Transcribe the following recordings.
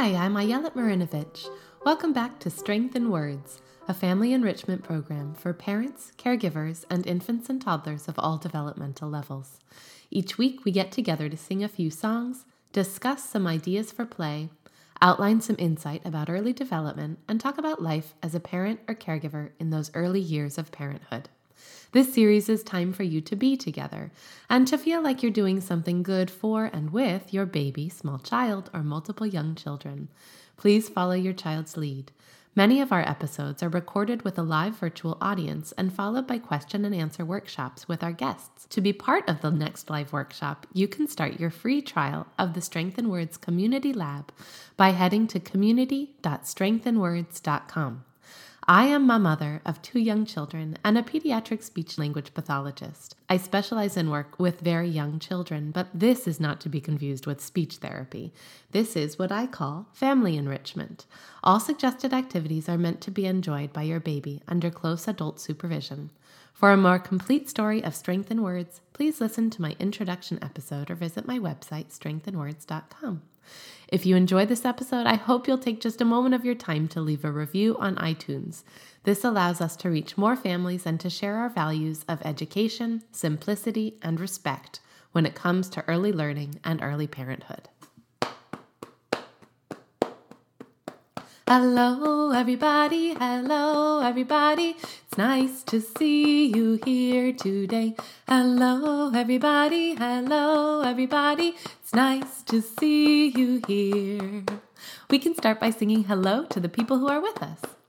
Hi, I'm Ayelet Marinovich. Welcome back to Strength in Words, a family enrichment program for parents, caregivers, and infants and toddlers of all developmental levels. Each week, we get together to sing a few songs, discuss some ideas for play, outline some insight about early development, and talk about life as a parent or caregiver in those early years of parenthood. This series is time for you to be together and to feel like you're doing something good for and with your baby, small child, or multiple young children. Please follow your child's lead. Many of our episodes are recorded with a live virtual audience and followed by question and answer workshops with our guests. To be part of the next live workshop, you can start your free trial of the Strength in Words Community Lab by heading to community.strengthinwords.com. I am a mother of two young children and a pediatric speech language pathologist. I specialize in work with very young children, but this is not to be confused with speech therapy. This is what I call family enrichment. All suggested activities are meant to be enjoyed by your baby under close adult supervision. For a more complete story of Strength in Words, please listen to my introduction episode or visit my website, strengthinwords.com. If you enjoyed this episode, I hope you'll take just a moment of your time to leave a review on iTunes. This allows us to reach more families and to share our values of education, simplicity, and respect when it comes to early learning and early parenthood. Hello, everybody. Hello, everybody. It's nice to see you here today. Hello, everybody. Hello, everybody. It's nice to see you here. We can start by singing hello to the people who are with us.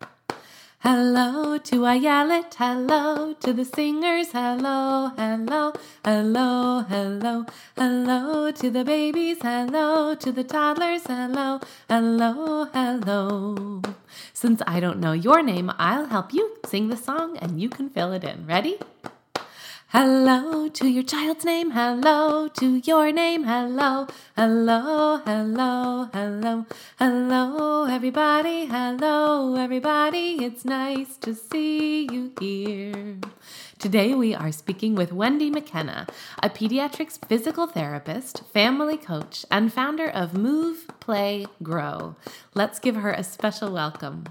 Hello to Ayelet, hello to the singers, hello, hello, hello, hello, hello to the babies, hello to the toddlers, hello, hello, hello. Since I don't know your name, I'll help you sing the song and you can fill it in. Ready? Hello to your child's name. Hello to your name. Hello, hello, hello, hello, hello, everybody. Hello, everybody. It's nice to see you here. Today we are speaking with Wendy McKenna, a pediatrics physical therapist, family coach, and founder of Move, Play, Grow. Let's give her a special welcome.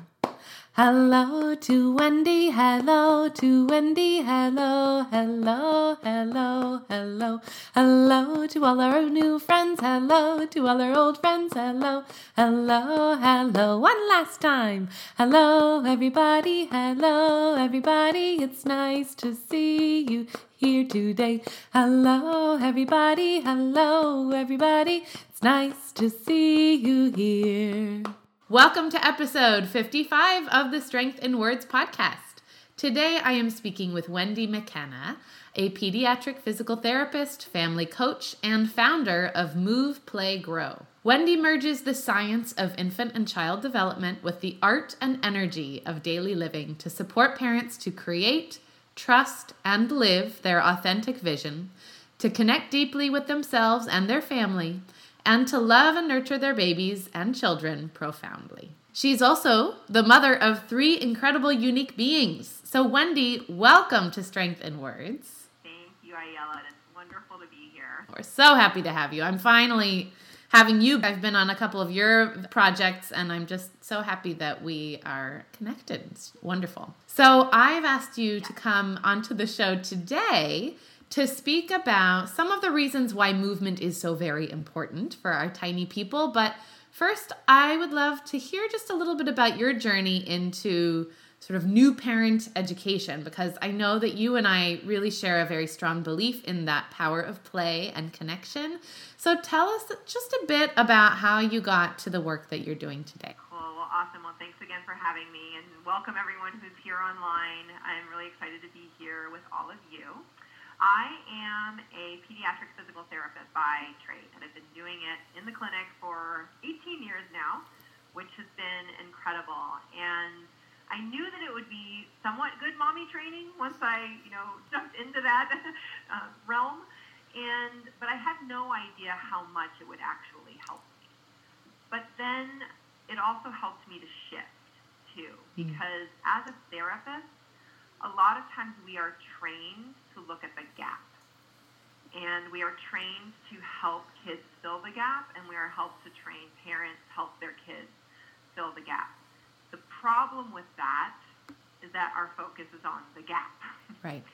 Hello to Wendy, hello to Wendy, hello, hello, hello, hello, hello to all our new friends, hello to all our old friends, hello, hello, hello, one last time. Hello, everybody, hello, everybody, it's nice to see you here today. Hello, everybody, hello, everybody, it's nice to see you here. Welcome to episode 55 of the Strength in Words podcast. Today I am speaking with Wendy McKenna, a pediatric physical therapist, family coach, and founder of Move, Play, Grow. Wendy merges the science of infant and child development with the art and energy of daily living to support parents to create, trust, and live their authentic vision, to connect deeply with themselves and their family and to love and nurture their babies and children profoundly. She's also the mother of three incredible, unique beings. So, Wendy, welcome to Strength in Words. Thank you, Ayelet. It's wonderful to be here. We're so happy to have you. I'm finally having you. I've been on a couple of your projects, and I'm just so happy that we are connected. It's wonderful. So, I've asked you to come onto the show today to speak about some of the reasons why movement is so very important for our tiny people. But first, I would love to hear just a little bit about your journey into sort of new parent education because I know that you and I really share a very strong belief in that power of play and connection. So tell us just a bit about how you got to the work that you're doing today. Cool. Well, awesome. Well, thanks again for having me and welcome everyone who's here online. I'm really excited to be here with all of you. I am a pediatric physical therapist by trade, and I've been doing it in the clinic for 18 years now, which has been incredible. And I knew that it would be somewhat good mommy training once I, you know, jumped into that uh, realm. And but I had no idea how much it would actually help me. But then it also helped me to shift too, hmm. because as a therapist, a lot of times we are trained to look at the gap. and we are trained to help kids fill the gap, and we are helped to train parents help their kids fill the gap. The problem with that is that our focus is on the gap, Right.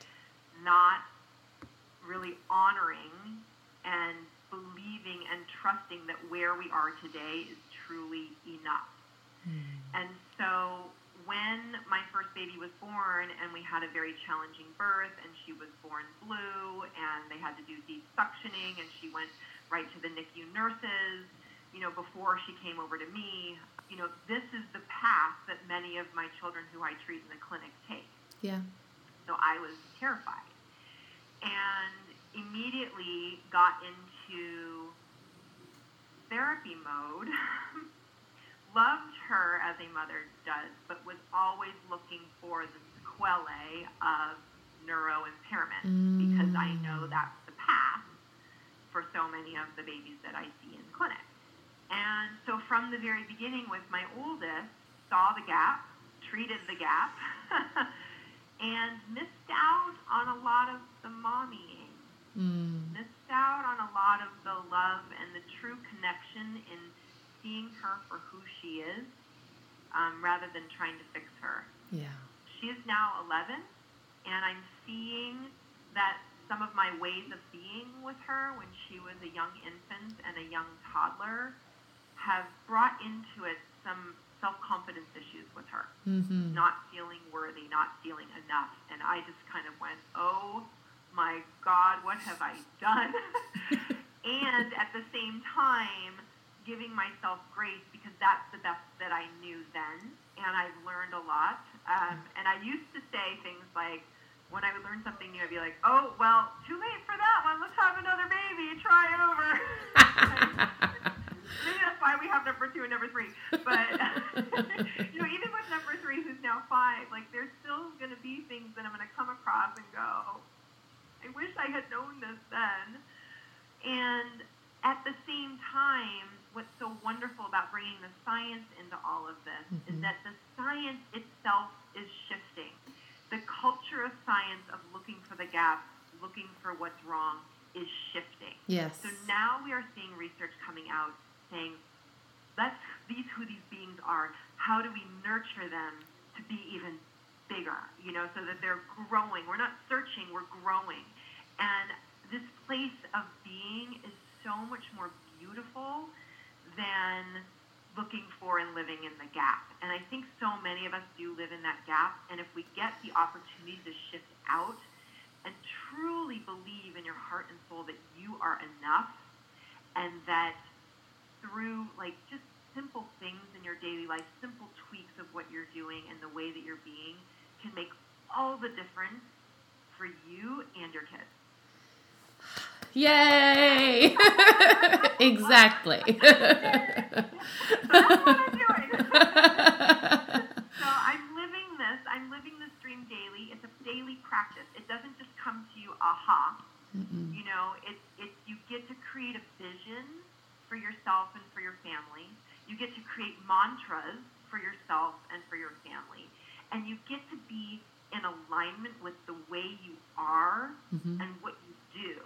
not really honoring and believing and trusting that where we are today is truly enough. Hmm. And so when my first baby was born and we had a very challenging birth and she was born blue and they had to do deep suctioning and she went right to the NICU nurses, you know, before she came over to me, you know, this is the path that many of my children who I treat in the clinic take. Yeah. So I was terrified and immediately got into therapy mode. Loved her as a mother does, but was always looking for the sequelae of neuro impairment because I know that's the path for so many of the babies that I see in clinic. And so from the very beginning with my oldest, saw the gap, treated the gap, and missed out on a lot of the mommying. Mm. Missed out on a lot of the love and the true connection in seeing her for who she is um, rather than trying to fix her. Yeah. She is now 11, and I'm seeing that some of my ways of being with her when she was a young infant and a young toddler have brought into it some self confidence issues with her. Mm-hmm. Not feeling worthy, not feeling enough. And I just kind of went, oh my God, what have I done? and at the same time, giving myself grace because that's the best that I knew then. And I've learned a lot. Um, and I used to say things like, when I would learn something new, I'd be like, oh, well, too late for that one. Let's have another baby. Try over. Maybe that's why we have number two and number three. But, you know, even with number three, who's now five, like, there's still going to be things that I'm going to come across and go, I wish I had known this then. And at the same time, what's so wonderful about bringing the science into all of this is mm-hmm. that the science itself is shifting. The culture of science of looking for the gaps, looking for what's wrong, is shifting. Yes. So now we are seeing research coming out saying, let's these who these beings are. How do we nurture them to be even bigger? You know, so that they're growing. We're not searching, we're growing. And this place of being is so much more beautiful than looking for and living in the gap. And I think so many of us do live in that gap. And if we get the opportunity to shift out and truly believe in your heart and soul that you are enough and that through like just simple things in your daily life, simple tweaks of what you're doing and the way that you're being can make all the difference for you and your kids. Yay! exactly. So that's what I'm doing. so I'm living this. I'm living this dream daily. It's a daily practice. It doesn't just come to you, aha. You know, it's it's you get to create a vision for yourself and for your family. You get to create mantras for yourself and for your family, and you get to be in alignment with the way you are mm-hmm. and what you do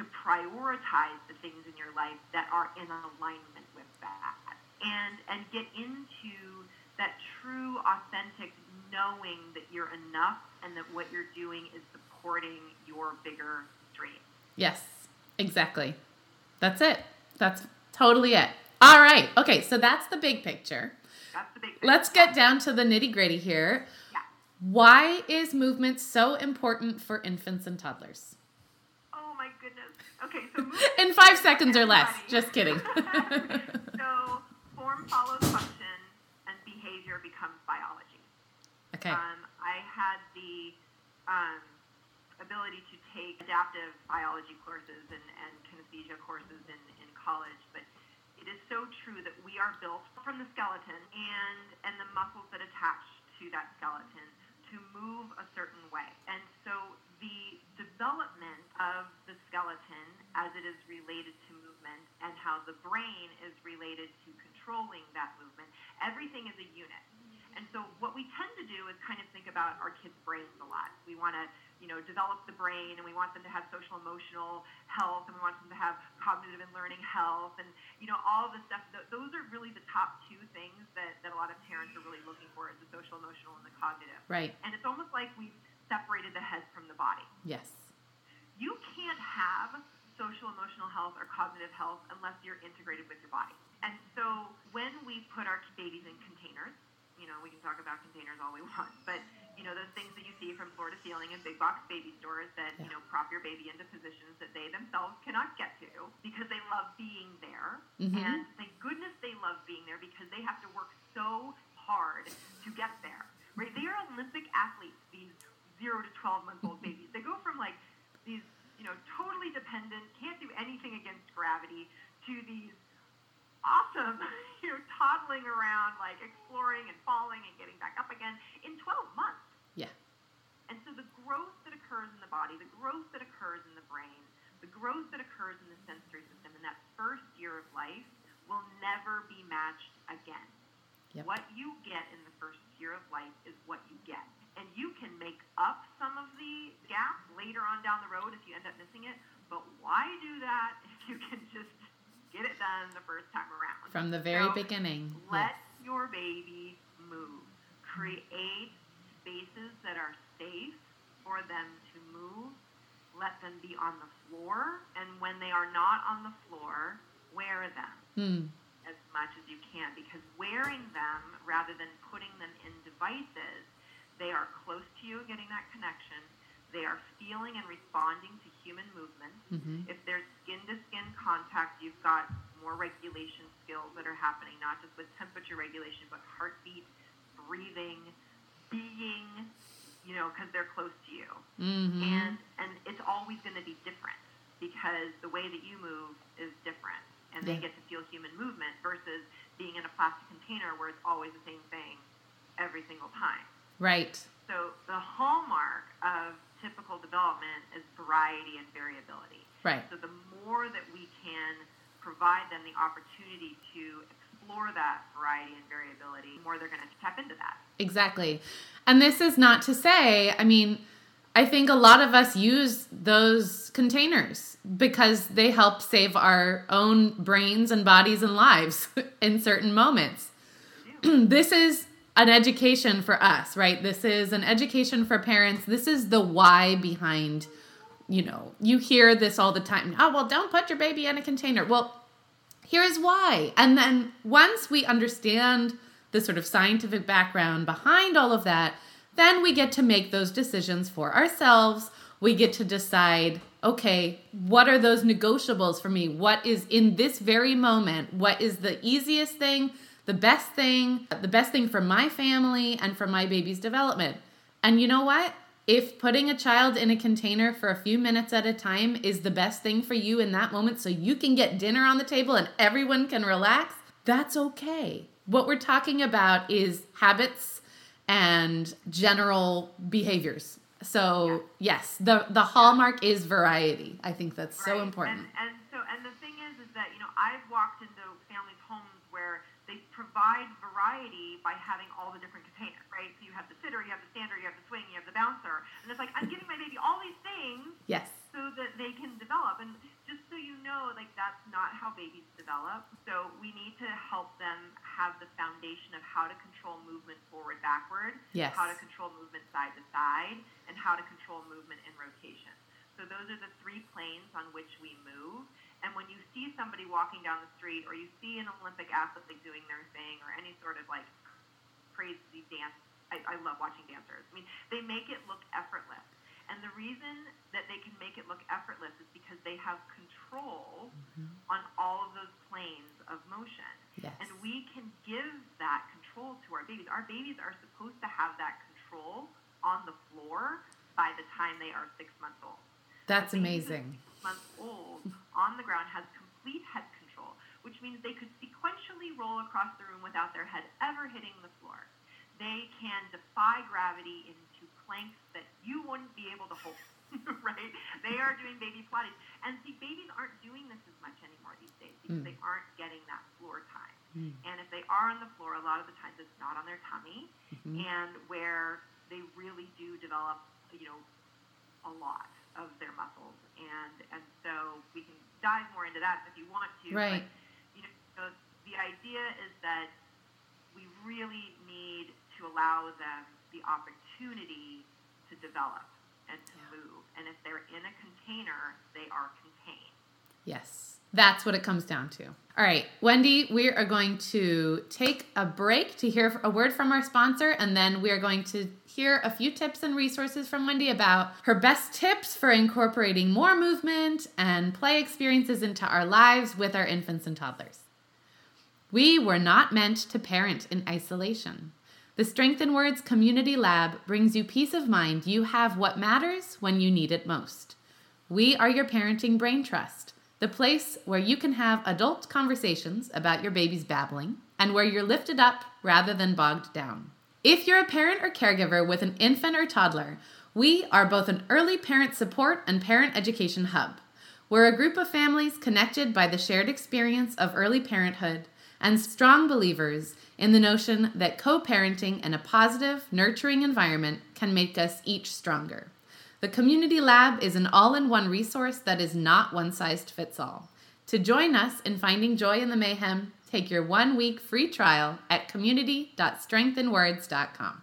to prioritize the things in your life that are in alignment with that and and get into that true authentic knowing that you're enough and that what you're doing is supporting your bigger dream yes, exactly. That's it. That's totally it. All right. Okay, so that's the big picture. that's the big Let's get down to the nitty gritty here. yeah Why is movement so important for infants and toddlers? Okay so In five seconds or less. Just kidding. so form follows function and behavior becomes biology okay. Um, I had the um, ability to take adaptive biology courses and, and kinesthesia courses in, in college, but it is so true that we are built from the skeleton and, and the muscles that attach to that skeleton to move a certain way. And so the development of the skeleton as it is related to movement and how the brain is related to controlling that movement, everything is a unit. And so what we tend to do is kind of think about our kids' brains a lot. We want to, you know, develop the brain and we want them to have social emotional health and we want them to have cognitive and learning health and, you know, all the stuff. Th- those are really the top two things that, that a lot of parents are really looking for is the social emotional and the cognitive. Right. And it's almost like we've separated the head from the body. Yes. You can't have social emotional health or cognitive health unless you're integrated with your body. And so when we put our babies in containers, you know, we can talk about containers all we want, but you know, those things that you see from floor to ceiling in big box baby stores that, you know, prop your baby into positions that they themselves cannot get to because they love being there. Mhm. And thank goodness they love being there because they have to work so hard to get there. Right? They are Olympic athletes, these zero to twelve month old babies. They go from like these, you know, totally dependent, can't do anything against gravity to these awesome, you know, toddling around, like exploring and falling and getting back up again in 12 months. Yeah. And so the growth that occurs in the body, the growth that occurs in the brain, the growth that occurs in the sensory system in that first year of life will never be matched again. Yep. What you get in the first year of life is what you get. And you can make up some of the gap later on down the road if you end up missing it. But why do that if you can just get it done the first time around? From the very So, beginning. Let Yes. your baby move. Create spaces that are safe for them to move. Let them be on the floor. And when they are not on the floor, wear them Hmm. as much as you can because wearing them rather than putting them in devices, they are close to you getting that connection. They are feeling and responding to human movement. Mhm. If there's skin to skin contact, you've got more regulation skills that are happening, not just with temperature regulation, but heartbeat, breathing, being, you know, because they're close to you Mhm. and and it's always going to be different because the way that you move is different and they get to feel human movement versus being in a plastic container where it's always the same thing every single time Right. so the hallmark of typical development is variety and variability Right. so the more that we can provide them the opportunity to explore that variety and variability the more they're going to tap into that Exactly. And this is not to say, I mean, I think a lot of us use those containers because they help save our own brains and bodies and lives in certain moments. this is an education for us, right? This is an education for parents. This is the why behind, you know, you hear this all the time. Oh, well, don't put your baby in a container. Well, here's why. And then once we understand the sort of scientific background behind all of that, then we get to make those decisions for ourselves. We get to decide, okay, what are those negotiables for me? What is in this very moment? What is the easiest thing, the best thing, the best thing for my family and for my baby's development? And you know what? If putting a child in a container for a few minutes at a time is the best thing for you in that moment so you can get dinner on the table and everyone can relax, that's okay. What we're talking about is habits and general behaviors. So, yes, the the hallmark is variety. I think that's so important. And, and so, and the thing is, is that you know, I've walked into families' homes where they provide variety by having all the different containers, right? So you have the sitter, you have the stander, you have the swing, you have the bouncer, and it's like I'm giving my baby all these things Yes. so that they can develop. And just so you know, like that's not how babies develop. So we need to help them have the foundation of how to control movement forward, backward, Yes. how to control movement side to side, and how to control movement in rotation. So those are the three planes on which we move. And when you see somebody walking down the street, or you see an Olympic athlete doing their thing, or any sort of like crazy dance, I, I love watching dancers. I mean, they make it look effortless. And the reason that they can make it look effortless is because they have control mm-hmm. on all of those planes of motion. Yes. And we can give that control to our babies. Our babies are supposed to have that control on the floor by the time they are six months old. That's A baby who's amazing. Six months old on the ground has complete head control, which means they could sequentially roll across the room without their head ever hitting the floor. They can defy gravity into planks that you wouldn't be able to hold. right? They are doing baby Pilates. And see, babies aren't doing this as much anymore these days because Mm. they aren't getting that floor time. Mm. And if they are on the floor, a lot of the times it's not on their tummy, Mhm. and where they really do develop, you know, a lot of their muscles, and and so we can dive more into that if you want to. Right. But, you know, so the idea is that we really need to allow them the opportunity to develop and to Yeah. move, and if they're in a container, they are contained. Yes, that's what it comes down to. All right, Wendy, we are going to take a break to hear a word from our sponsor, and then we are going to hear a few tips and resources from Wendy about her best tips for incorporating more movement and play experiences into our lives with our infants and toddlers. We were not meant to parent in isolation. The Strength in Words Community Lab brings you peace of mind you have what matters when you need it most. We are your parenting brain trust, the place where you can have adult conversations about your baby's babbling and where you're lifted up rather than bogged down. If you're a parent or caregiver with an infant or toddler, we are both an early parent support and parent education hub. We're a group of families connected by the shared experience of early parenthood and strong believers in the notion that co parenting in a positive, nurturing environment can make us each stronger. The Community Lab is an all in one resource that is not one size fits all. To join us in finding joy in the mayhem, take your one week free trial at community.strengthinwords.com.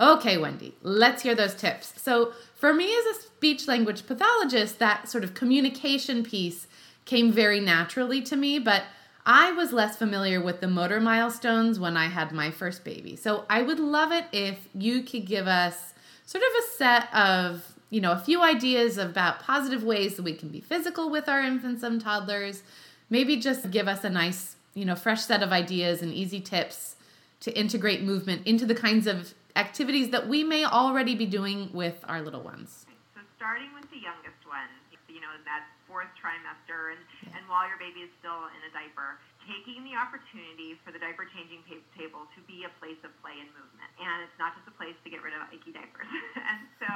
Okay, Wendy, let's hear those tips. So, for me as a speech language pathologist, that sort of communication piece came very naturally to me, but I was less familiar with the motor milestones when I had my first baby. So, I would love it if you could give us sort of a set of, you know, a few ideas about positive ways that we can be physical with our infants and toddlers. Maybe just give us a nice, you know, fresh set of ideas and easy tips to integrate movement into the kinds of activities that we may already be doing with our little ones. So starting with the youngest one, you know, that fourth trimester, and, Yeah. and while your baby is still in a diaper, taking the opportunity for the diaper changing ta- table to be a place of play and movement. And it's not just a place to get rid of icky diapers. and so,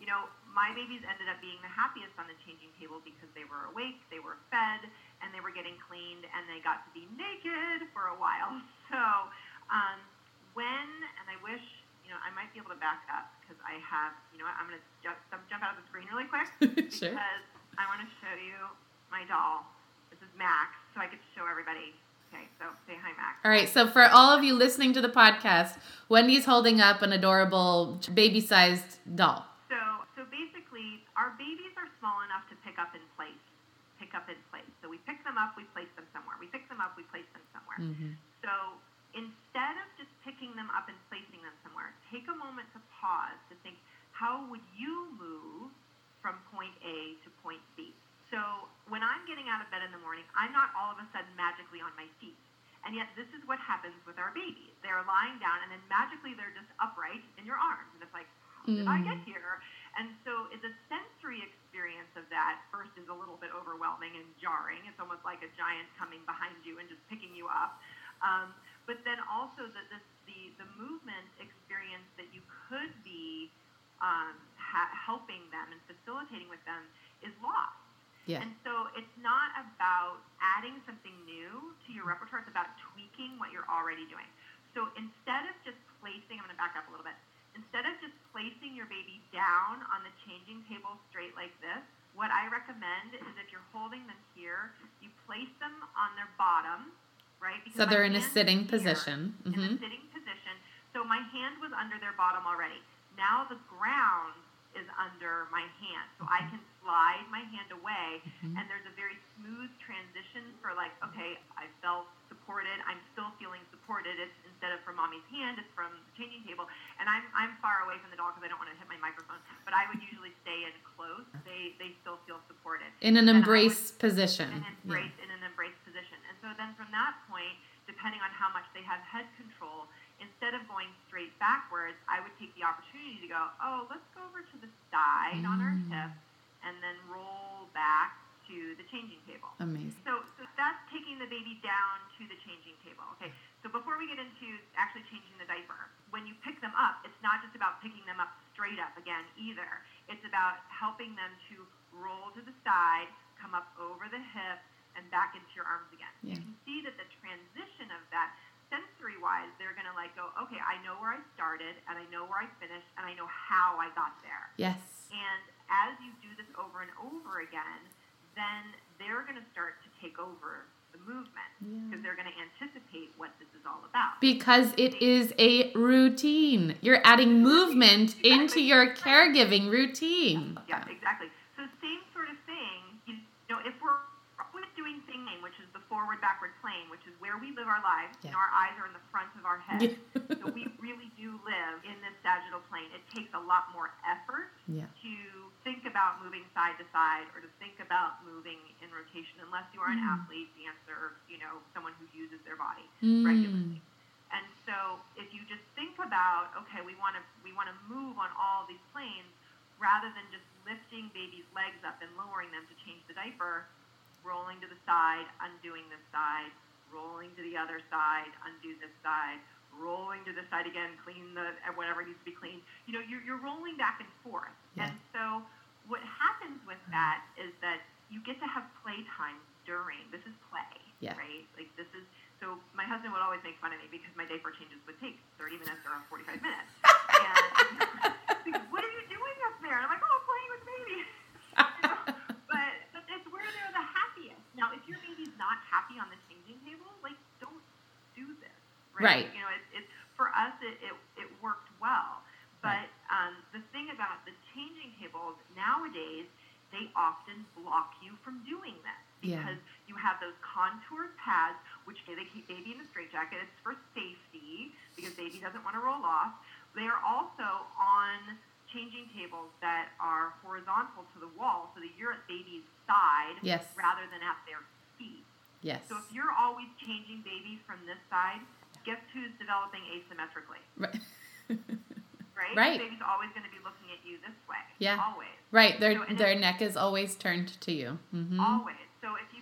you know, my babies ended up being the happiest on the changing table because they were awake, they were fed, and they were getting cleaned, and they got to be naked for a while. So, um, when, and I wish, you know, I might be able to back up because I have, you know what, I'm going to jump, jump out of the screen really quick sure. because I want to show you my doll. This is Max, so I could show everybody. Okay, so say hi, Max. All right, so for all of you listening to the podcast, Wendy's holding up an adorable baby sized doll. So, so basically, our babies are small enough to pick up in place. Pick up in place. So we pick them up, we place them somewhere. We pick them up, we place them somewhere. Mm-hmm. So instead of just picking them up and placing them somewhere, take a moment to pause to think, how would you move from point A to point B? So when I'm getting out of bed in the morning, I'm not all of a sudden magically on my feet. And yet this is what happens with our babies. They're lying down and then magically they're just upright in your arms. And it's like, how did I get here? And so the sensory experience of that first is a little bit overwhelming and jarring. It's almost like a giant coming behind you and just picking you up. Um, but then also the, the, the, the movement experience that you could be um, ha- helping them and facilitating with them is lost. Yeah. And so it's not about adding something new to your repertoire, it's about tweaking what you're already doing. So instead of just placing, I'm going to back up a little bit, instead of just placing your baby down on the changing table straight like this, what I recommend is if you're holding them here, you place them on their bottom, right? So they're in a sitting here, position. In hmm a sitting position. So my hand was under their bottom already. Now the ground is under my hand. So I can slide my hand away Mhm. and there's a very smooth transition for like, okay, I felt supported. I'm still feeling supported. It's instead of from mommy's hand, it's from the changing table. And I'm, I'm far away from the doll because I don't want to hit my microphone. But I would usually stay in close. They, they still feel supported. In an And I would- embrace position. An Yeah. embrace in an embrace position. And so then from that point, depending on how much they have head control, instead of going straight backwards, I would take the opportunity to go, oh, let's go over to the side on our Mm. hip and then roll back to the changing table. Amazing. So, so that's taking the baby down to the changing table. Okay. So before we get into actually changing the diaper, when you pick them up, it's not just about picking them up straight up again either. It's about helping them to roll to the side, come up over the hip, and back into your arms again. Yeah. You can see that the transition of that sensory wise, they're going to like go, okay, I know where I started and I know where I finished and I know how I got there. Yes. And as you do this over and over again, then they're going to start to take over the movement because Yeah. they're going to anticipate what this is all about. Because it is a routine. You're adding movement into your caregiving routine. Yeah, exactly. So same sort of thing. You know, if we're always doing thing name, which is the forward backward plane, which is where we live our lives. Yeah. know, our eyes are in the front of our head. Yeah. so we really do live in this sagittal plane. It takes a lot more effort Yeah. to think about moving side to side or to think about moving in rotation unless you are an Mm. athlete, dancer, you know, someone who uses their body Mm. regularly. And so if you just think about, okay, we want to we want to move on all these planes rather than just lifting baby's legs up and lowering them to change the diaper, rolling to the side, undoing this side, rolling to the other side, undo this side, rolling to the side again, clean the uh, whatever needs to be cleaned. You know, you're, you're rolling back and forth. Yeah. And so what happens with that is that you get to have playtime during. This is play, Yeah. right? Like this is so my husband would always make fun of me because my diaper changes would take 30 minutes or 45 minutes. And like, what are you doing up there? And I'm like, oh, I'm playing with baby. You know? but, but it's where they're the happiest. Now, if your baby's not happy on the changing table, like, don't do this. Right. You know, it, it, for us, it, it, it worked well. But um, the thing about the changing tables nowadays, they often block you from doing this Yeah. because you have those contoured pads, which they keep baby in a straitjacket. It's for safety because baby doesn't want to roll off. They are also on changing tables that are horizontal to the wall so that you're at baby's side Yes. rather than at their feet. Yes. So if you're always changing baby from this side, guess who's developing asymmetrically, Right. right? Right. Baby's always going to be looking at you this way. Yeah. Always. right. Their So, their neck is always turned to you. hmm Always. So if you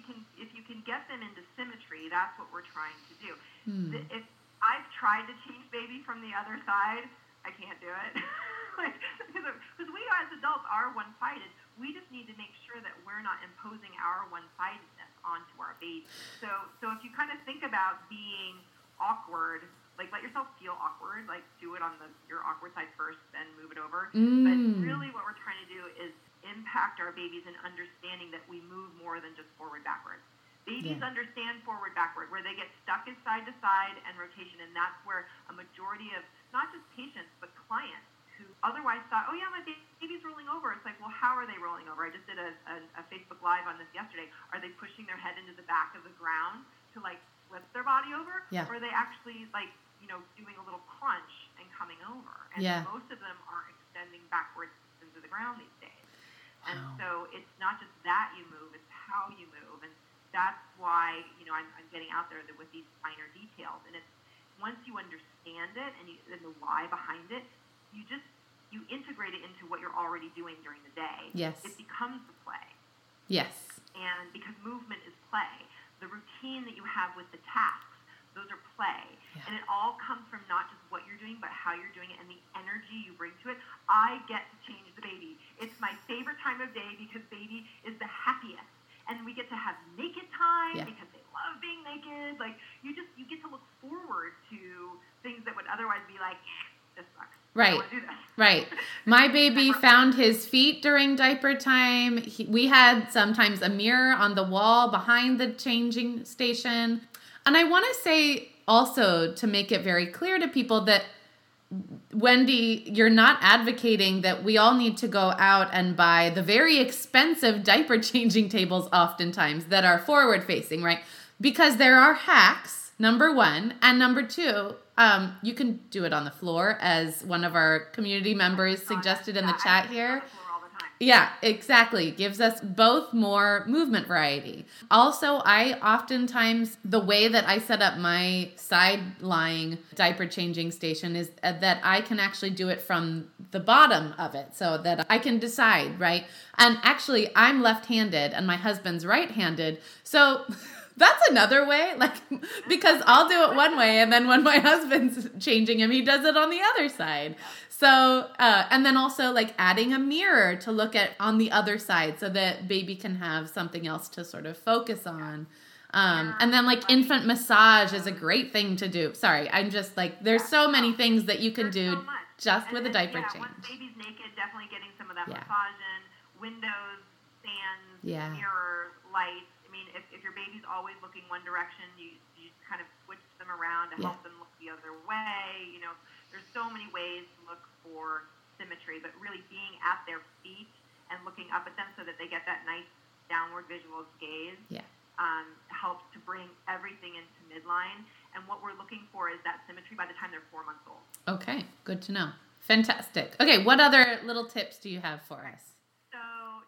can if you can get them into symmetry, that's what we're trying to do. Hmm. If I've tried to change baby from the other side, I can't do it. like because we as adults are one sided. We just need to make sure that we're not imposing our one sidedness onto our baby. So so if you kind of think about being awkward, like let yourself feel awkward, like do it on the your awkward side first, then move it over. But Mm. really, what we're trying to do is impact our babies in understanding that we move more than just forward backwards. Babies Yeah. understand forward backward, where they get stuck is side to side and rotation, and that's where a majority of not just patients but clients who otherwise thought, oh yeah, my baby's rolling over. It's like, well, how are they rolling over? I just did a, a, a Facebook Live on this yesterday. Are they pushing their head into the back of the ground to like flip their body over, Yeah. or are they actually like you know doing a little crunch and coming over? And Yeah. most of them are extending backwards into the ground these days. And Wow. so it's not just that you move, it's how you move. And that's why, you know, I'm, I'm getting out there with these finer details. And it's once you understand it and, you, and the why behind it, you just, you integrate it into what you're already doing during the day. Yes. It becomes the play. Yes. And because movement is play, the routine that you have with the tasks, those are play. Yeah. And it all comes from not just what you're doing, but how you're doing it and the energy you bring to it. I get to change the baby. It's my favorite time of day because baby is the happiest. And we get to have naked time Yeah. because they love being naked. Like you just you get to look forward to things that would otherwise be like, "Eh, this sucks. Right. don't wanna do this. Right. My baby found his feet during diaper time. He, we had sometimes a mirror on the wall behind the changing station. And I want to say also to make it very clear to people that Wendy, you're not advocating that we all need to go out and buy the very expensive diaper changing tables, oftentimes that are forward facing, right? Because there are hacks, number one. And number two, um, you can do it on the floor, as one of our community members suggested in the chat here. Yeah, exactly. Gives us both more movement variety. Also, I oftentimes, the way that I set up my side lying diaper changing station is uh, that I can actually do it from the bottom of it so that I can decide, right? And actually, I'm left handed and my husband's right handed. So, that's another way, like, because I'll do it one way, and then when my husband's changing him, he does it on the other side. So, uh, and then also like adding a mirror to look at on the other side so that baby can have something else to sort of focus on. Um, and then like infant massage is a great thing to do. Sorry, I'm just like, there's so many things that you can There's do so just And- with a diaper yeah, change. Once baby's naked, definitely getting some of that Yeah. massage in. Windows, fans, Yeah. mirror, lights. I mean, if, if your baby's always looking one direction, you you kind of switch them around to Yeah. help them look the other way. You know, there's so many ways to look for symmetry, but really being at their feet and looking up at them so that they get that nice downward visual gaze Yeah. um, helps to bring everything into midline. And what we're looking for is that symmetry by the time they're four months old. Okay, good to know. Fantastic. Okay, what other little tips do you have for us? So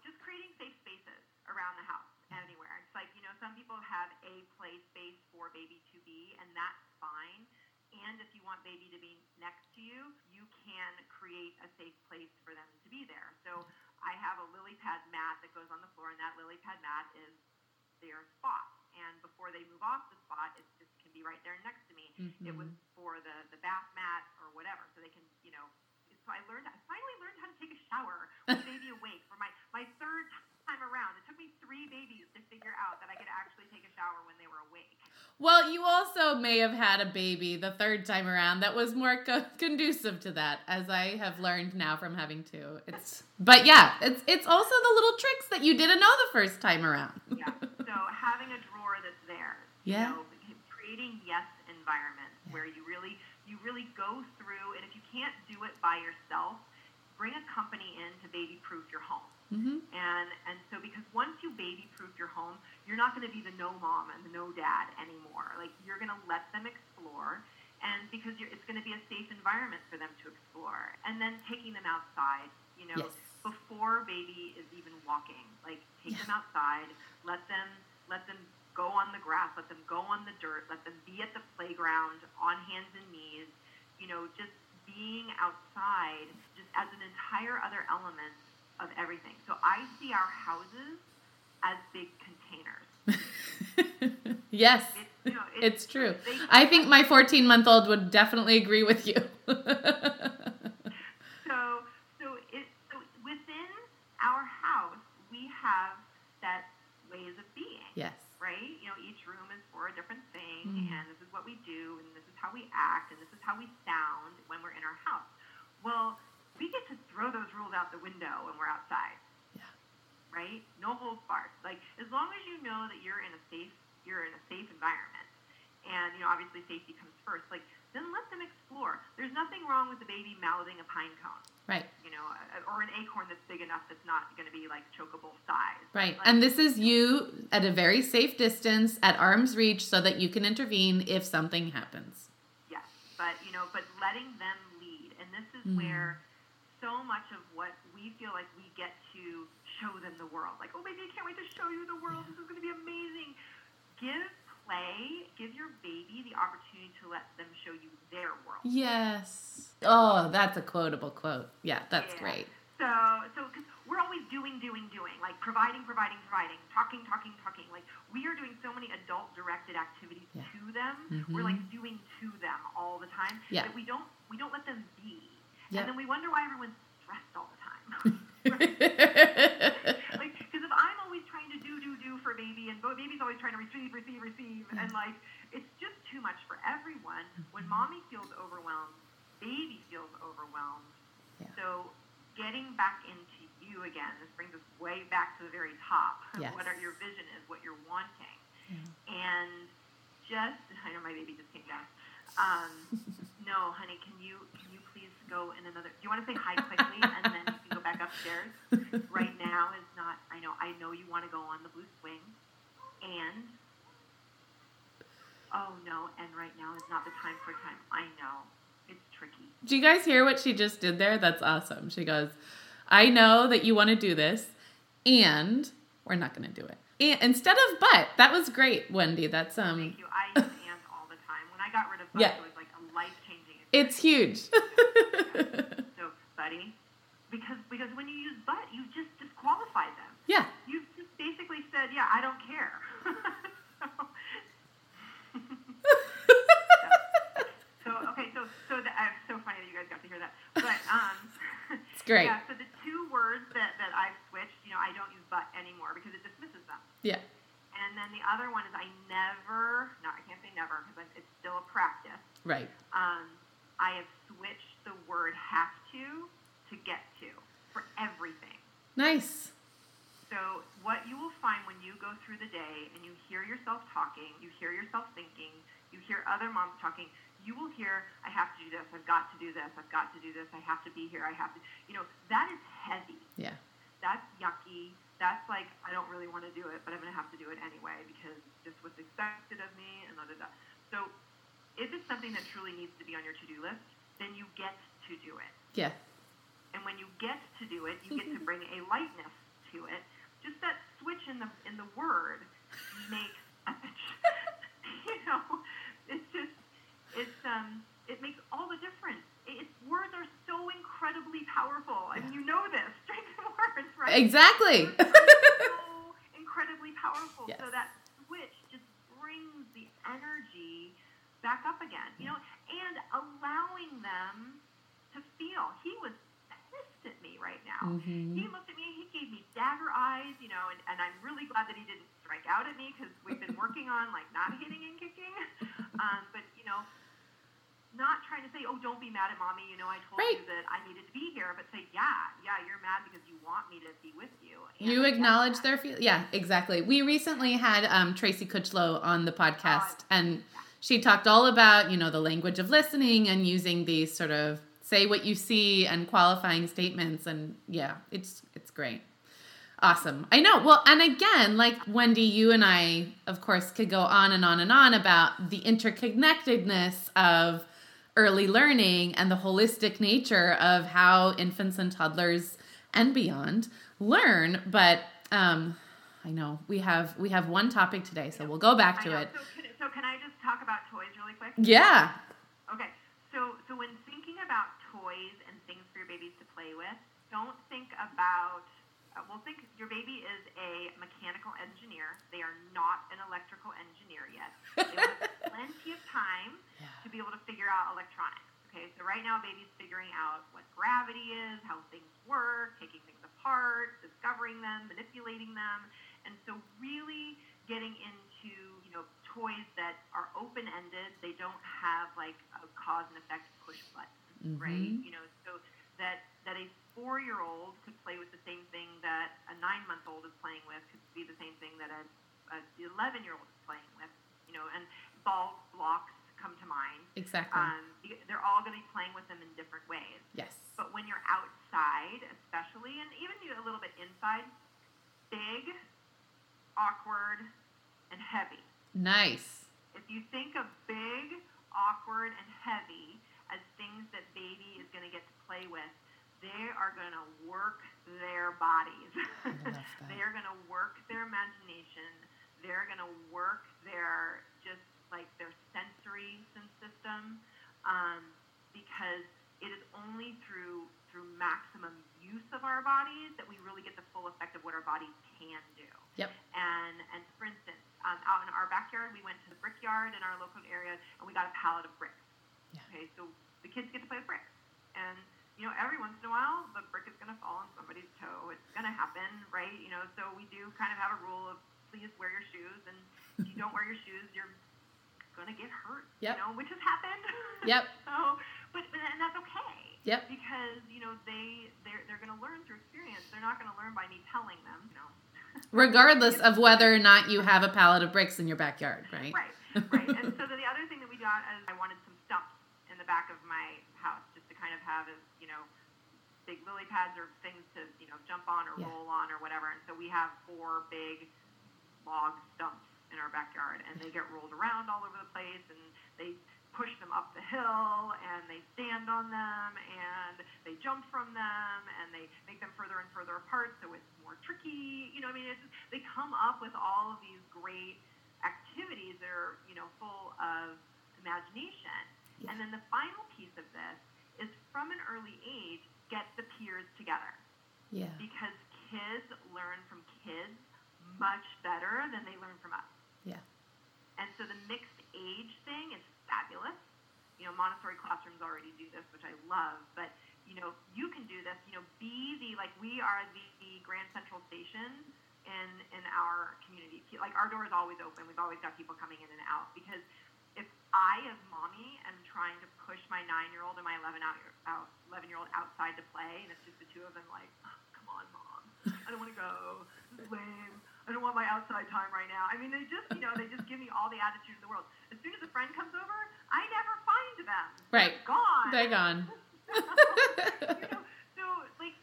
just creating safe spaces around the house, anywhere. It's like, you know, some people have a play space for baby to be, and that's fine. And if you want baby to be next to you, you can create a safe place for them to be there. So I have a lily pad mat that goes on the floor, and that lily pad mat is their spot. And before they move off the spot, it just can be right there next to me. Mm-hmm. It was for the, the bath mat or whatever, so they can, you know. So I learned, I finally learned how to take a shower with baby awake for my, my third time around. It took me three babies to figure out that I could actually take a shower when they were awake. Well, you also may have had a baby the third time around that was more co- conducive to that, as I have learned now from having two. It's, but yeah, it's it's also the little tricks that you didn't know the first time around. Yeah. so having a drawer that's there. Yeah. You know, creating yes environments Yeah. where you really you really go through and if you can't do it by yourself, bring a company in to baby proof your home. hmm And and so because once you baby proof your home, you're not going to be the no mom and the no dad anymore. Like you're going to let them explore, and because you're, it's going to be a safe environment for them to explore. And then taking them outside, you know, Yes. before baby is even walking, like take Yeah. them outside, let them let them go on the grass, let them go on the dirt, let them be at the playground on hands and knees. You know, just being outside, just as an entire other element of everything. So I see our houses as big containers. yes, It, you know, it's true. They, I think my 14 month old would definitely agree with you. so. So it. So within our house, we have that ways of being. yes. Right. You know, each room is for a different thing, Mhm. and this is what we do, and how we act, and this is how we sound when we're in our house. Well, we get to throw those rules out the window when we're outside. Yeah. right? No holds barred. Like as long as you know that you're in a safe, you're in a safe environment, and you know obviously safety comes first. Like then let them explore. There's nothing wrong with the baby mouthing a pine cone, Right. you know, uh, or an acorn that's big enough that's not going to be like chokeable size. Right. Like, And this is you at a very safe distance at arm's reach so that you can intervene if something happens. But you know, but letting them lead, and this is Mm. where so much of what we feel like we get to show them the world. Like, oh, baby, I can't wait to show you the world. This is going to be amazing. Give play, give your baby the opportunity to let them show you their world. Yes. Oh, that's a quotable quote. Yeah, that's Yeah. great. So, so because we're always doing, doing, doing, like providing, providing, providing, talking, talking, talking. Like we are doing so many adult-directed activities Yeah. to them. Mhm. We're like doing to them all the time. Yeah. That we don't, we don't let them be. Yep. And then we wonder why everyone's stressed all the time. like, because if I'm always trying to do, do, do for baby, and baby's always trying to receive, receive, receive, and like it's just too much for everyone. When mommy feels overwhelmed, baby feels overwhelmed. So, getting back into you again. This brings us way back to the very top. Yes. what are your vision is, what you're wanting, Yeah. and just I know my baby just came down. Um, no, honey, can you can you please go in another? Do you want to say hi quickly and then you can go back upstairs? Right now is not. I know. I know you want to go on the blue swing, and oh no, and right now is not the time for time. I know. It's tricky. Do you guys hear what she just did there? That's awesome. She goes, I know that you want to do this, and we're not going to do it. And instead of but, that was great, Wendy. That's um, Thank you. I use and all the time. When I got rid of butt, Yeah. it was like a life changing. it's huge. So, buddy, because because when you use but, you just disqualify them. yeah. You just basically said, yeah, I don't care. so, so okay, so so that uh, so funny that you guys got to hear that. But um, It's great. Yeah, so the two words that, that I've switched, you know, I don't use but anymore because it dismisses them. Yeah. And then the other one is I never, no, I can't say never because it's still a practice. Right. Um, I have switched the word have to to get to for everything. Nice. So what you will find when you go through the day and you hear yourself talking, you hear yourself thinking, you hear other moms talking, you will hear, I have to do this, I've got to do this, I've got to do this, I have to be here, I have to, you know, that is heavy. Yeah. That's yucky. That's like, I don't really want to do it, but I'm going to have to do it anyway because just what's expected of me and da da da. So if it's something that truly needs to be on your to do list, then you get to do it. Yeah. And when you get to do it, you get to bring a lightness to it. Just that switch in the in the word makes you know, it's just it's um it makes all the difference. It's words are so incredibly powerful. I mean, you know this, strength right? Exactly. So incredibly powerful. Yes. So that switch just brings the energy back up again, you know, and allowing them to feel. He was pissed at me right now. Mhm. He looked at me, he gave me dagger eyes, you know, and, and I'm really glad that he didn't strike out at me because we've been working on like not hitting and kicking. Um, but, you know, not trying to say, oh, don't be mad at mommy, you know, I told Right. you that I needed to be here, but say, yeah, yeah, you're mad because you want me to be with you. And You acknowledge their feelings. Yeah, exactly. We recently had um, Tracy Cutchlow on the podcast, and she talked all about you know the language of listening and using these sort of say what you see and qualifying statements, and yeah, it's it's great. Awesome. I know. Well, and again, like Wendy, you and I, of course, could go on and on and on about the interconnectedness of early learning and the holistic nature of how infants and toddlers and beyond learn. But um, I know we have we have one topic today, so we'll go back to it. So can, so can I just talk about toys really quick? Yeah. Okay, so so when thinking about toys and things for your babies to play with, don't think about. Uh, well, think your baby is a mechanical engineer. They are not an electrical engineer yet. They have plenty of time Yeah. to be able to figure out electronics. Okay, so right now, baby's figuring out what gravity is, how things work, taking things apart, discovering them, manipulating them, and so really getting into you know toys that are open ended. They don't have like a cause and effect push button, right? Mhm. You know, so that that a four year old could play with the same thing that a nine month old is playing with could be the same thing that a a eleven year old is playing with. You know, and ball blocks come to mind. Exactly. Um, they're all going to be playing with them in different ways. yes. But when you're outside, especially, and even a little bit inside, big, awkward, and heavy. Nice. If you think of big, awkward, and heavy as things that baby is going to get to play with, they are going to work their bodies. I love that. they are going to work their imagination. They're going to work their just like their sensory system, um, because it is only through through maximum use of our bodies that we really get the full effect of what our bodies can do. Yep. And and for instance, um, out in our backyard, we went to the brickyard in our local area, and we got a pallet of bricks. Yeah. Okay, so the kids get to play with bricks, and you know every once in a while the brick is going to fall on somebody's toe. It's going to happen, right? You know, so we do kind of have a rule of please wear your shoes, and if you don't wear your shoes, you're going to get hurt. Yep. You know, which has happened. Yep. so, but and that's okay. Yep. Because you know they they're they're going to learn through experience. They're not going to learn by me telling them. You know. Regardless of whether or not you have a pallet of bricks in your backyard, right? Right, right. and so the other thing that we got is I wanted some stumps in the back of my house just to kind of have as, big lily pads or things to, you know, jump on or Yeah. roll on or whatever. And so we have four big log stumps in our backyard and they get rolled around all over the place and they push them up the hill and they stand on them and they jump from them and they make them further and further apart so it's more tricky. You know, I mean, it's just, they come up with all of these great activities that are, you know, full of imagination. Yeah. And then the final piece of this is from an early age, get the peers together Yeah. because kids learn from kids much better than they learn from us. Yeah. And so the mixed age thing is fabulous. You know, Montessori classrooms already do this, which I love, but you know, you can do this. You know, be the like we are the, the Grand Central Station in in our community. Like our door is always open. We've always got people coming in and out because I, as mommy, am trying to push my nine-year-old and my 11 out, out 11 year old outside to play, and it's just the two of them, like, oh, come on, mom, I don't want to go. This is lame. I don't want my outside time right now. I mean, they just, you know, they just give me all the attitude in the world. As soon as a friend comes over, I never find them. Right. They're gone. They're gone. you know, so like,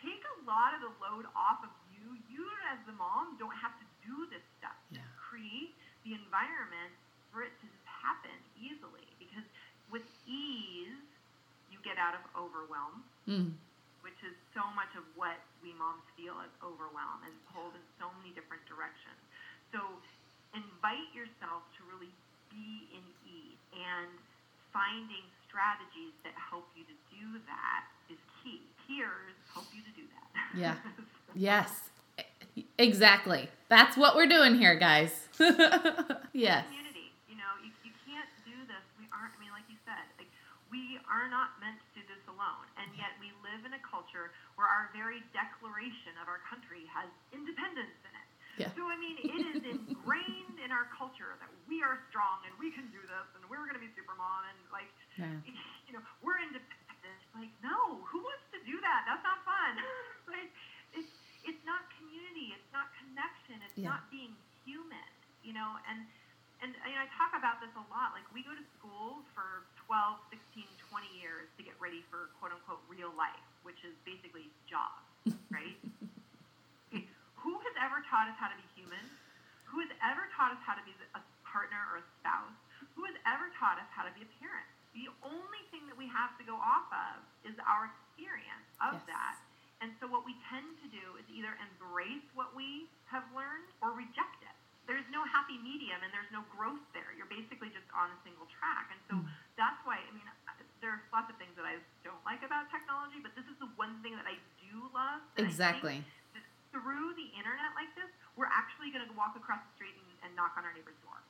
take a lot of the load off of you. You, as the mom, don't have to do this stuff. Yeah. Create the environment for it to happen easily. Because with ease, you get out of overwhelm, Mm. which is so much of what we moms feel as overwhelm and pulled in so many different directions. So invite yourself to really be in ease and finding strategies that help you to do that is key. Peers help you to do that. Yeah. Yes. Exactly. That's what we're doing here, guys. yes. community. You know, you, you can't do this. We aren't. I mean, like you said, like we are not meant to do this alone, and yet we live in a culture where our very declaration of our country has independence in it. Yeah. So I mean, it is ingrained in our culture that we are strong and we can do this, and we're going to be Supermom, and like, Yeah. you know, we're independent. Like, no, who wants to do that? That's not fun. like, it's it's not community. It's not connection. It's Yeah. not being human. You know, and and you know, I talk about this a lot. Like, we go to school for 12, 16, 20 years to get ready for quote unquote real life, which is basically jobs, right? Who has ever taught us how to be human? Who has ever taught us how to be a partner or a spouse? Who has ever taught us how to be a parent? The only thing that we have to go off of is our experience of Yes. that. And so what we tend to do is either embrace what we have learned or reject. There's no happy medium and there's no growth there. You're basically just on a single track. And so that's why, I mean, there's lots of things that I don't like about technology, but this is the one thing that I do love. that I think Exactly. through the internet like this, we're actually going to walk across the street and, and knock on our neighbor's door.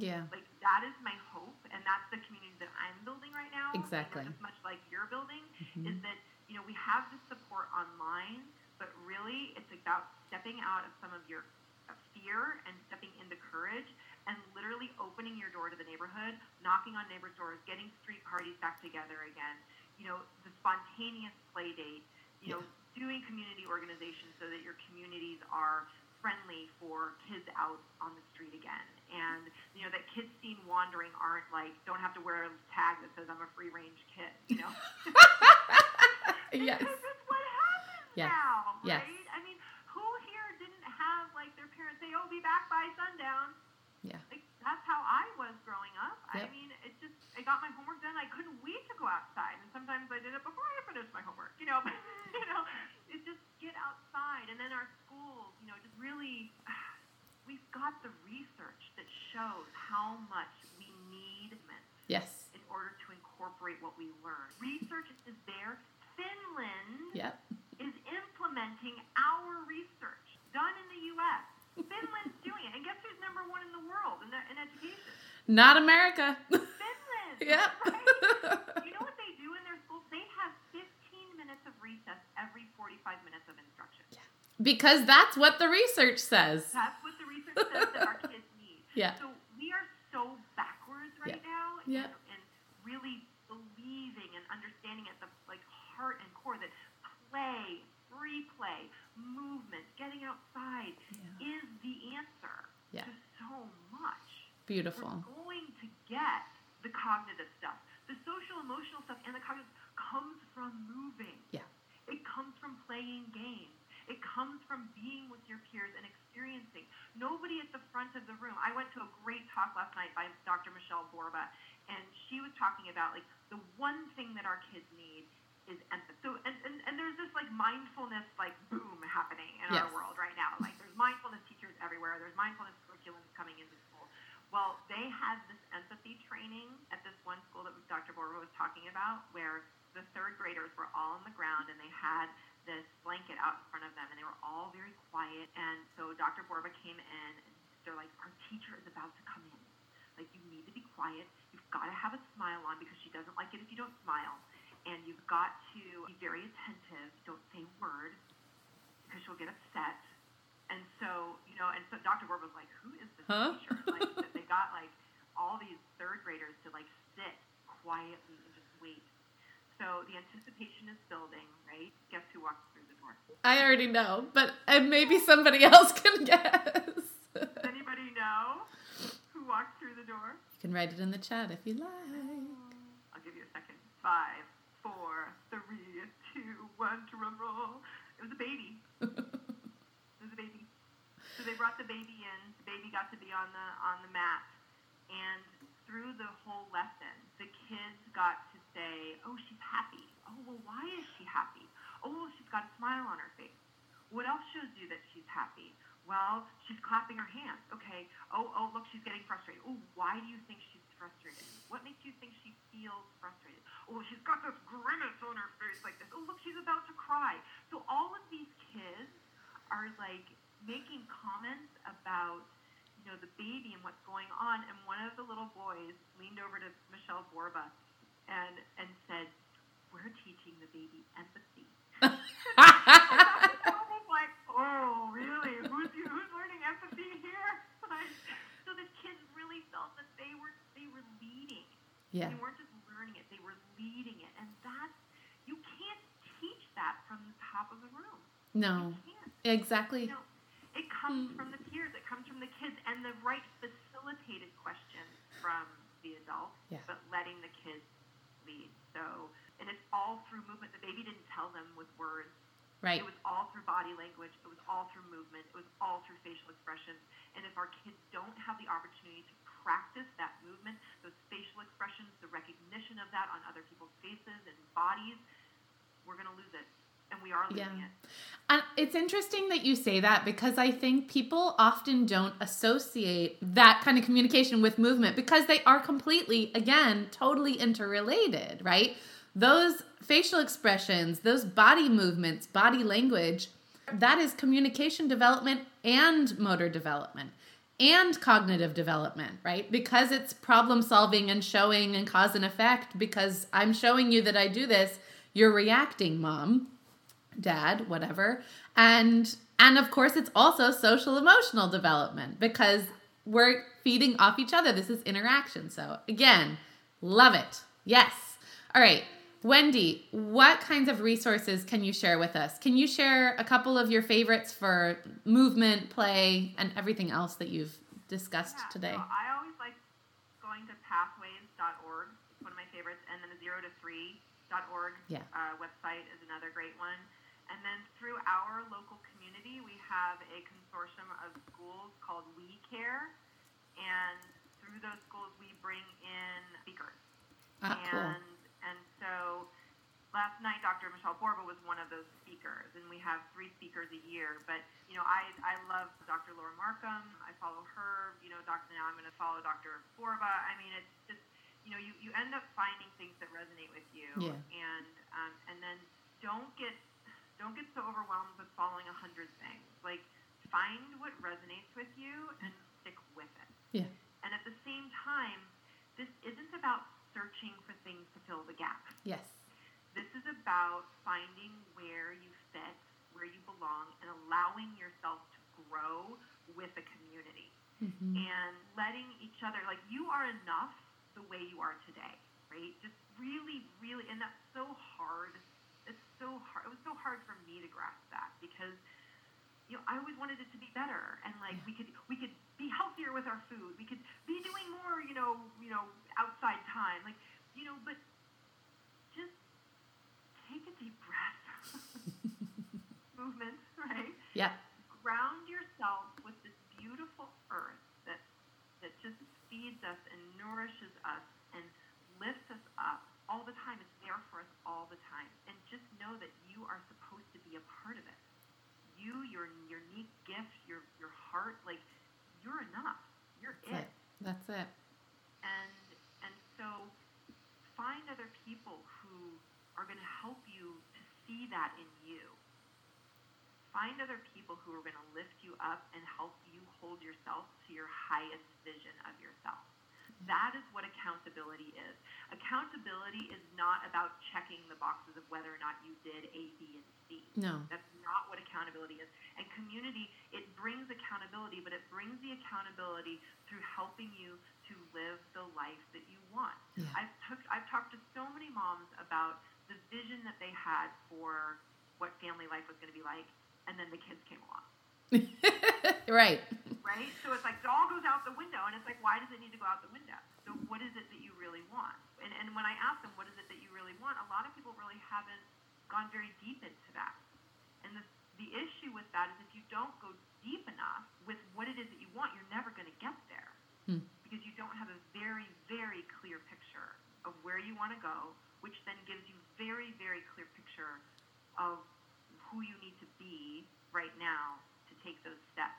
Yeah. Like that is my hope, and that's the community that I'm building right now. Exactly. just much like you're building, Mhm. is that you know we have the support online, but really it's about stepping out of some of your uh, fear and stepping into courage, and literally opening your door to the neighborhood, knocking on neighbors' doors, getting street parties back together again. You know, the spontaneous play date. You know, doing community organizations so that your communities are friendly for kids out on the street again. And, you know, that kids seen wandering aren't like, don't have to wear a tag that says I'm a free range kid, you know? yes. Because that's what happens Yes. now, Yes. right? I mean, who here didn't have, like, their parents say, oh, be back by sundown? Yeah. Like, that's how I was growing up. I mean, it just, I got my homework done. I couldn't wait to go outside. And sometimes I did it before I finished my homework, you know? But, you know, it's just get outside. And then our schools, you know, just really, we've got the research that shows how much we need Yes. in order to incorporate what we learn. Research is there. Finland Yep. is implementing our research done in the U.S. Finland's doing it, and guess who's number one in the world in, in education? Not America. Finland. yep. Right? You know what they do in their schools? They have 15 minutes of recess every 45 minutes of instruction. because that's what the research says. That's what the research says that our kids need. Yeah. So we are so backwards right now Yeah. in, in really believing and understanding at the like heart and core that play, free play, movement, getting outside Yeah. is the answer Yeah. to so much. Beautiful. We're going to get the cognitive stuff. The social emotional stuff and the cognitive comes from moving. Yeah. It comes from playing games. It comes from being with your peers and experiencing. Nobody at the front of the room. I went to a great talk last night by Dr. Michelle Borba, and she was talking about like the one thing that our kids need is empathy. So and, and, and there's this like mindfulness like boom happening in our Yes. world right now. Like there's mindfulness teachers everywhere. There's mindfulness curriculums coming into school. Well, they had this empathy training at this one school that Dr. Borba was talking about, where the third graders were all on the ground and they had this blanket out in front of them and they were all very quiet. And so Dr. Borba came in and they're like, Our teacher is about to come in. Like, you need to be quiet. You've got to have a smile on because she doesn't like it if you don't smile. and you've got to be very attentive. Don't say a word because she'll get upset. And so, you know, and so Dr. Ward was like, "Who is this Huh? teacher?" Like that they got like all these third graders to like sit quietly and just wait. So the anticipation is building, right? Guess who walks through the door? I already know, but and maybe somebody else can guess. Does anybody know who walked through the door? You can write it in the chat if you like. Mm, I'll give you a second. Five, four, three, two, one. Drum roll. It was a baby. It was a baby. So they brought the baby in. The baby got to be on the on the mat, and through the whole lesson, the kids got to say, "Oh, she's happy. Oh, well, why is she happy? Oh, well, she's got a smile on her face. What else shows you that she's happy? Well, she's clapping her hands. Okay. Oh, oh, look, she's getting frustrated. Oh, why do you think she's frustrated? What makes you think she feels frustrated? Oh, she's got this grimace on her face like this. Oh, look, she's about to cry. So all of these kids are like making comments about you know the baby and what's going on and one of the little boys leaned over to Michelle Borba and and said we're teaching the baby empathy I was like oh really who's you, who's learning empathy here like, so the kids really felt that they were they were leading Yeah. they weren't just learning it they were leading it and that's you can't teach that from the top of the room No. you can't Exactly. no, it comes Hmm. from the peers, it comes from the kids, and the right facilitated questions from the adults, Yeah. but letting the kids lead. So, and it's all through movement. The baby didn't tell them with words. Right. It was all through body language. It was all through movement. It was all through facial expressions. And if our kids don't have the opportunity to practice that movement, those facial expressions, the recognition of that on other people's faces and bodies, we're going to lose it. And we are losing Yeah. it. And it's interesting that you say that because I think people often don't associate that kind of communication with movement because they are completely, again, totally interrelated, right? Those facial expressions, those body movements, body language, that is communication development and motor development and cognitive development, right? Because it's problem solving and showing and cause and effect because I'm showing you that I do this, you're reacting, mom dad whatever. And and of course it's also social emotional development because we're feeding off each other. This is interaction. So again love it. Yes. All right wendy what kinds of resources can you share with us can you share a couple of your favorites for movement play and everything else that you've discussed Yeah, today So I always like going to pathways.org. It's one of my favorites. And then the zero to three.org Yeah. uh, website is another great one. And then through our local community, we have a consortium of schools called We Care. And through those schools, we bring in speakers. ah, cool And so last night Dr. Michelle Borba was one of those speakers, and we have three speakers a year. But you know, I I love Dr. Laura Markham. I follow her. You know, Dr. Now I'm going to follow Dr. Borba. I mean, it's just you know, you, you end up finding things that resonate with you, Yeah. and um, and then don't get don't get so overwhelmed with following a hundred things. Like find what resonates with you and stick with it. yeah And at the same time, this isn't about searching for things to fill the gap. yes This is about finding where you fit, where you belong, and allowing yourself to grow with a community Mhm. and letting each other, like, you are enough the way you are today, right? Just really, really, and that's so hard. It's so hard. It was so hard for me to grasp that because you know, I always wanted it to be better, and like we could we could be healthier with our food. We could be doing more, you know, you know, outside time, like you know. But just take a deep breath, movement, right? yeah Ground yourself with this beautiful earth that that just feeds us and nourishes us and lifts us up all the time. It's there for us all the time, and just know that you are supposed to be a part of it you, your your unique gift, your your heart, like you're enough. You're that's it. it that's it And and so find other people who are going to help you to see that in you. Find other people who are going to lift you up and help you hold yourself to your highest vision of yourself. That is what accountability is. Accountability is not about checking the boxes of whether or not you did A, B, and C. No. That's not what accountability is. And community, it brings accountability, but it brings the accountability through helping you to live the life that you want. Yeah. I've, took, I've talked to so many moms about the vision that they had for what family life was going to be like, and then the kids came along. right. Right? So it's like it all goes out the window, and it's like, why does it need to go out the window? So what is it that you really want? And, and when I ask them, what is it that you really want, a lot of people really haven't gone very deep into that. And the, the issue with that is if you don't go deep enough with what it is that you want, you're never going to get there. Hmm. Because you don't have a very, very clear picture of where you want to go, which then gives you very, very clear picture of who you need to be right now take those steps.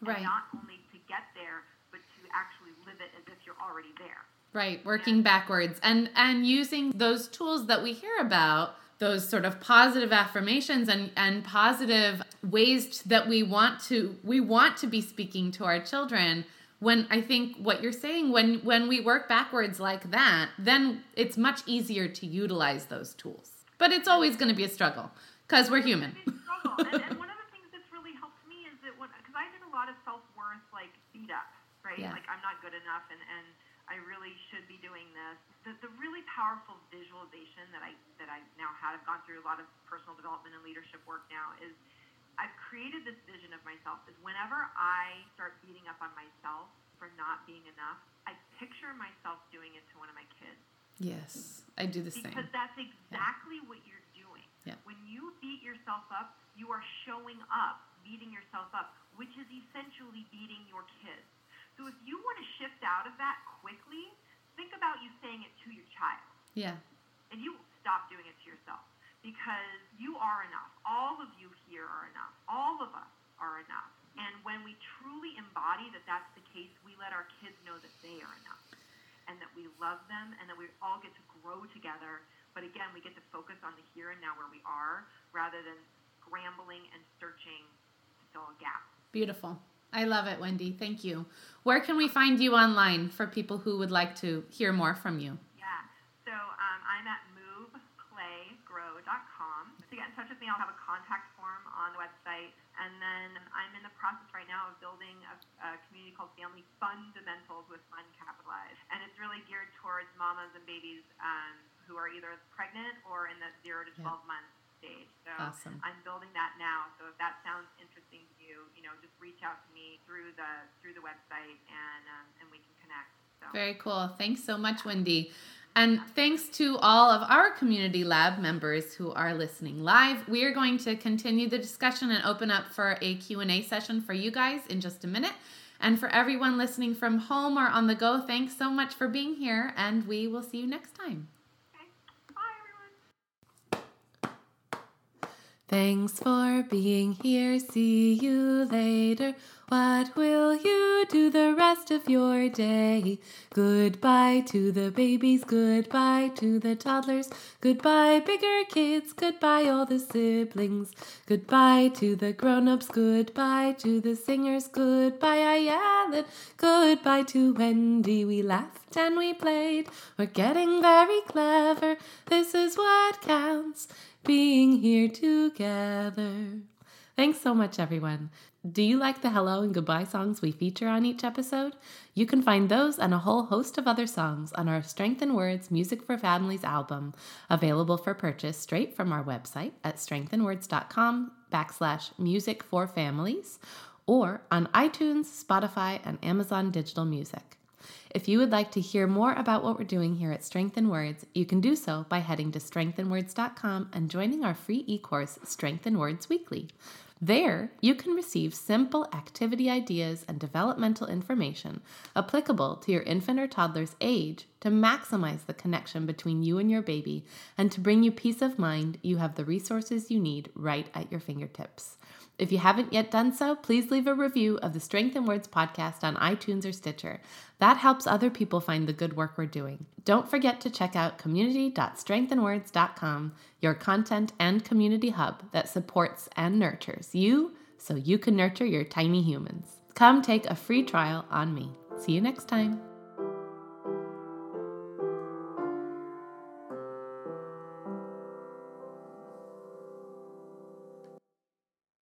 Right. And not only to get there, but to actually live it as if you're already there. Right, working backwards and and using those tools that we hear about, those sort of positive affirmations and and positive ways that we want to we want to be speaking to our children. When I think what you're saying when when we work backwards like that, then it's much easier to utilize those tools. But it's always going to be a struggle because we're human. It's a struggle. and, and one of the things that's really helped me is that when, because I did a lot of self worth like beat up, right? Yeah. Like I'm not good enough and, and I really should be doing this. The, the really powerful visualization that I that I now have, I've gone through a lot of personal development and leadership work now, is I've created this vision of myself is whenever I start beating up on myself for not being enough, I picture myself doing it to one of my kids. Yes, I do the same. Because that's exactly what you're doing. Yeah. When you beat yourself up, you are showing up, beating yourself up, which is essentially beating your kids. So if you want to shift out of that quickly, think about you saying it to your child. Yeah. And you stop doing it to yourself because you are enough. All of you here are enough. All of us are enough. And when we truly embody that that's the case, we let our kids know that they are enough and that we love them and that we all get to grow together. But again, we get to focus on the here and now where we are rather than scrambling and searching fill a gap. Beautiful. I love it, Wendy. Thank you. Where can we find you online for people who would like to hear more from you? Yeah. So um, I'm at moveplaygrow.com. To get in touch with me, I'll have a contact form on the website. And then I'm in the process right now of building a, a community called Family Fundamentals with Fun Capitalized. And it's really geared towards mamas and babies um, who are either pregnant or in the 0 to 12 Yeah. month stage. So Awesome. I'm building that now. So if that sounds interesting to you, you know, just reach out to me through the through the website and um, and we can connect. So Very cool. Thanks so much, Wendy. And thanks to all of our community lab members who are listening live. We are going to continue the discussion and open up for a Q&A session for you guys in just a minute. And for everyone listening from home or on the go, thanks so much for being here and we will see you next time. okay. Bye everyone. Thanks for being here. See you later. What will you do the rest of your day? Goodbye to the babies. Goodbye to the toddlers. Goodbye, bigger kids. Goodbye, all the siblings. Goodbye to the grown ups. Goodbye to the singers. Goodbye, Alan. Goodbye to Wendy. We laughed and we played. We're getting very clever. This is what counts being here together. Thanks so much, everyone. Do you like the hello and goodbye songs we feature on each episode? You can find those and a whole host of other songs on our Strength in Words Music for Families album, available for purchase straight from our website at strengthinwords.com backslash music for families or on iTunes, Spotify, and Amazon Digital Music. If you would like to hear more about what we're doing here at Strength in Words, you can do so by heading to strengthinwords.com and joining our free e course, Strength in Words Weekly. There, you can receive simple activity ideas and developmental information applicable to your infant or toddler's age to maximize the connection between you and your baby and to bring you peace of mind you have the resources you need right at your fingertips. If you haven't yet done so, please leave a review of the Strength in Words podcast on iTunes or Stitcher. That helps other people find the good work we're doing. Don't forget to check out community.strengthinwords.com, your content and community hub that supports and nurtures you so you can nurture your tiny humans. Come take a free trial on me. See you next time.